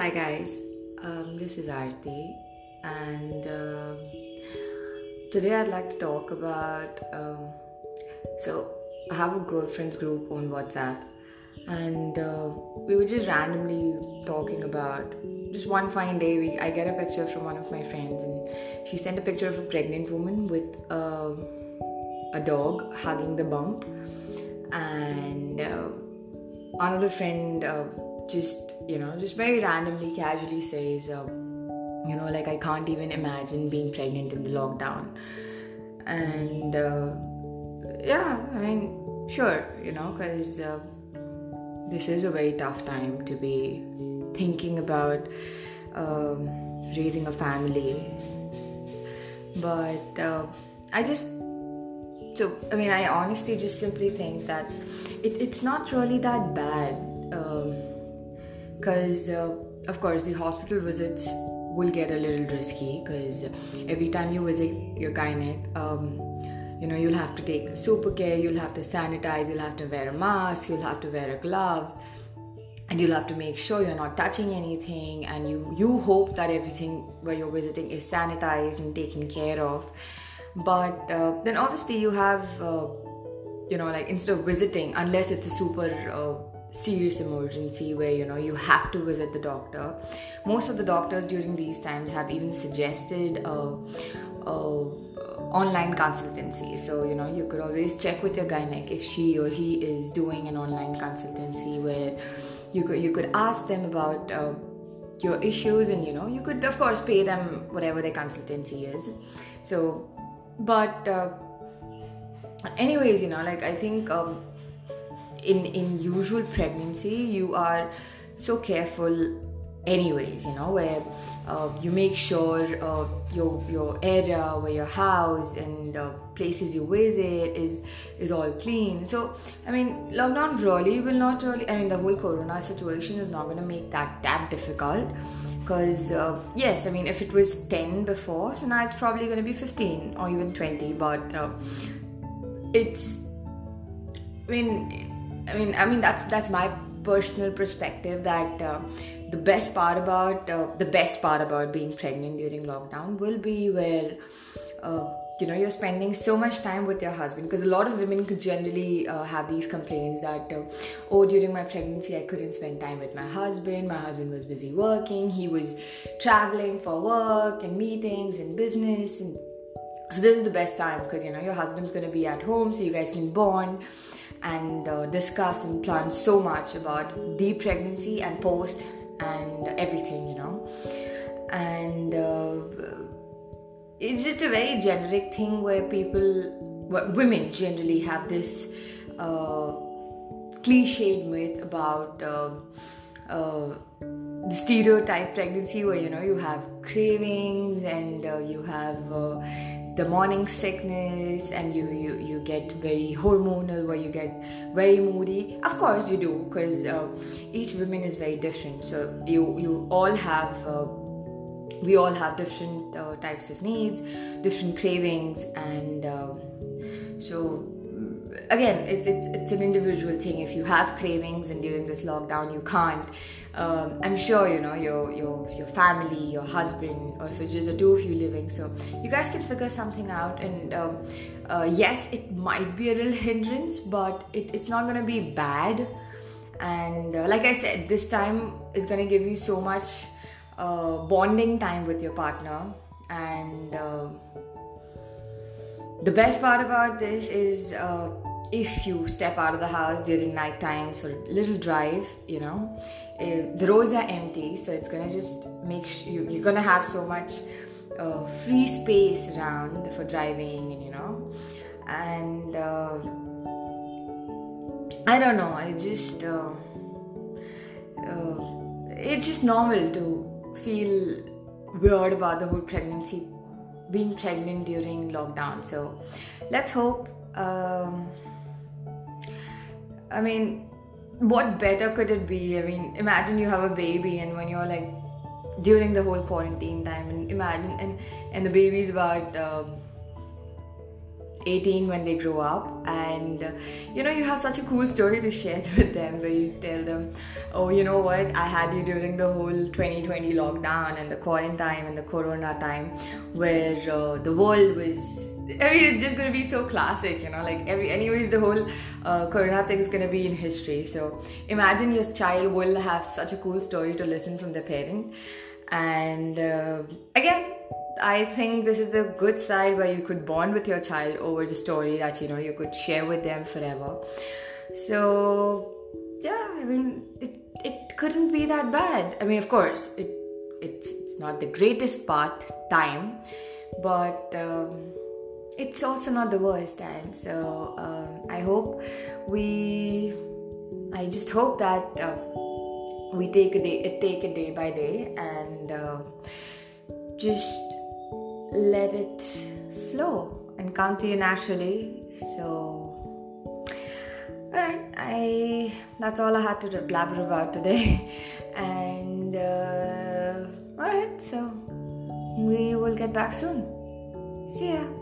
Hi guys, um, this is Arti, and uh, today I'd like to talk about. Um, so, I have a girlfriends group on WhatsApp, and uh, we were just randomly talking about. Just one fine day, we, I get a picture from one of my friends, and she sent a picture of a pregnant woman with uh, a dog hugging the bump, and uh, another friend uh, just you know just very randomly casually says uh, you know like i can't even imagine being pregnant in the lockdown. And uh, yeah i mean sure you know because uh, this is a very tough time to be thinking about um, raising a family. But uh, i just so i mean i honestly just simply think that it, it's not really that bad because uh, of course the hospital visits will get a little risky because every time you visit your gynec um, you know you'll have to take super care you'll have to sanitize you'll have to wear a mask you'll have to wear gloves and you'll have to make sure you're not touching anything and you you hope that everything where you're visiting is sanitized and taken care of. But uh, then obviously you have uh, you know like instead of visiting unless it's a super uh, serious emergency where you know you have to visit the doctor. Most of the doctors during these times have even suggested uh, online consultancy. So you know you could always check with your gynec if she or he is doing an online consultancy where you could you could ask them about uh, your issues and you know you could of course pay them whatever their consultancy is. So but uh, anyways you know like i think um, in in usual pregnancy you are so careful anyways you know where uh, you make sure uh, your your area where your house and uh, places you visit is is all clean. So i mean lockdown really will not really i mean the whole corona situation is not going to make that that difficult. Because uh, yes i mean if it was 10 before so now it's probably going to be 15 or even 20 but uh, it's i mean i mean i mean that's that's my personal perspective that uh, the best part about uh, the best part about being pregnant during lockdown will be where uh, you know you're spending so much time with your husband. Because a lot of women could generally uh, have these complaints that uh, oh during my pregnancy i couldn't spend time with my husband. My husband was busy working. He was traveling for work and meetings and business. And so this is the best time because you know your husband's going to be at home so you guys can bond and uh, discuss and plan so much about the pregnancy and post and everything you know. And uh, it's just a very generic thing where people well, women generally have this uh, cliched myth about uh, uh, the stereotype pregnancy where you know you have cravings and uh, you have uh, the morning sickness and you, you you get very hormonal where you get very moody. Of course you do because uh, each woman is very different. So you you all have uh, we all have different uh, types of needs different cravings and um, so again it's, it's it's an individual thing. If you have cravings and during this lockdown you can't um, i'm sure you know your your your family your husband or if it's just the two of you living. So you guys can figure something out. And um, uh, yes it might be a little hindrance but it, it's not gonna be bad. And uh, like i said this time is gonna give you so much uh, bonding time with your partner. And uh, the best part about this is uh, if you step out of the house during night times for a little drive, you know, uh, the roads are empty, so it's gonna just make sh- you, you're gonna have so much uh, free space around for driving, and you know, and uh, I don't know, I just uh, uh, it's just normal to feel weird about the whole pregnancy being pregnant during lockdown. So let's hope. Um, I mean, what better could it be? I mean, imagine you have a baby, and when you're like during the whole quarantine time, and imagine and and the baby's about um, 18 when they grow up and uh, you know you have such a cool story to share with them where you tell them oh you know what i had you during the whole 2020 lockdown and the quarantine and the corona time where uh, the world was I mean, it's just gonna be so classic, you know. Like every, anyways, the whole uh, Corona thing is gonna be in history. So imagine your child will have such a cool story to listen from their parent. And uh, again, I think this is a good side where you could bond with your child over the story that you know you could share with them forever. So yeah, I mean it it couldn't be that bad. I mean, of course, it it's it's not the greatest part time, but um, it's also not the worst time. So um, I hope we. I just hope that uh, we take a day, take a day by day, and uh, just let it flow and come to you naturally. So, alright, I that's all I had to blabber about today, and uh, alright, so we will get back soon. See ya.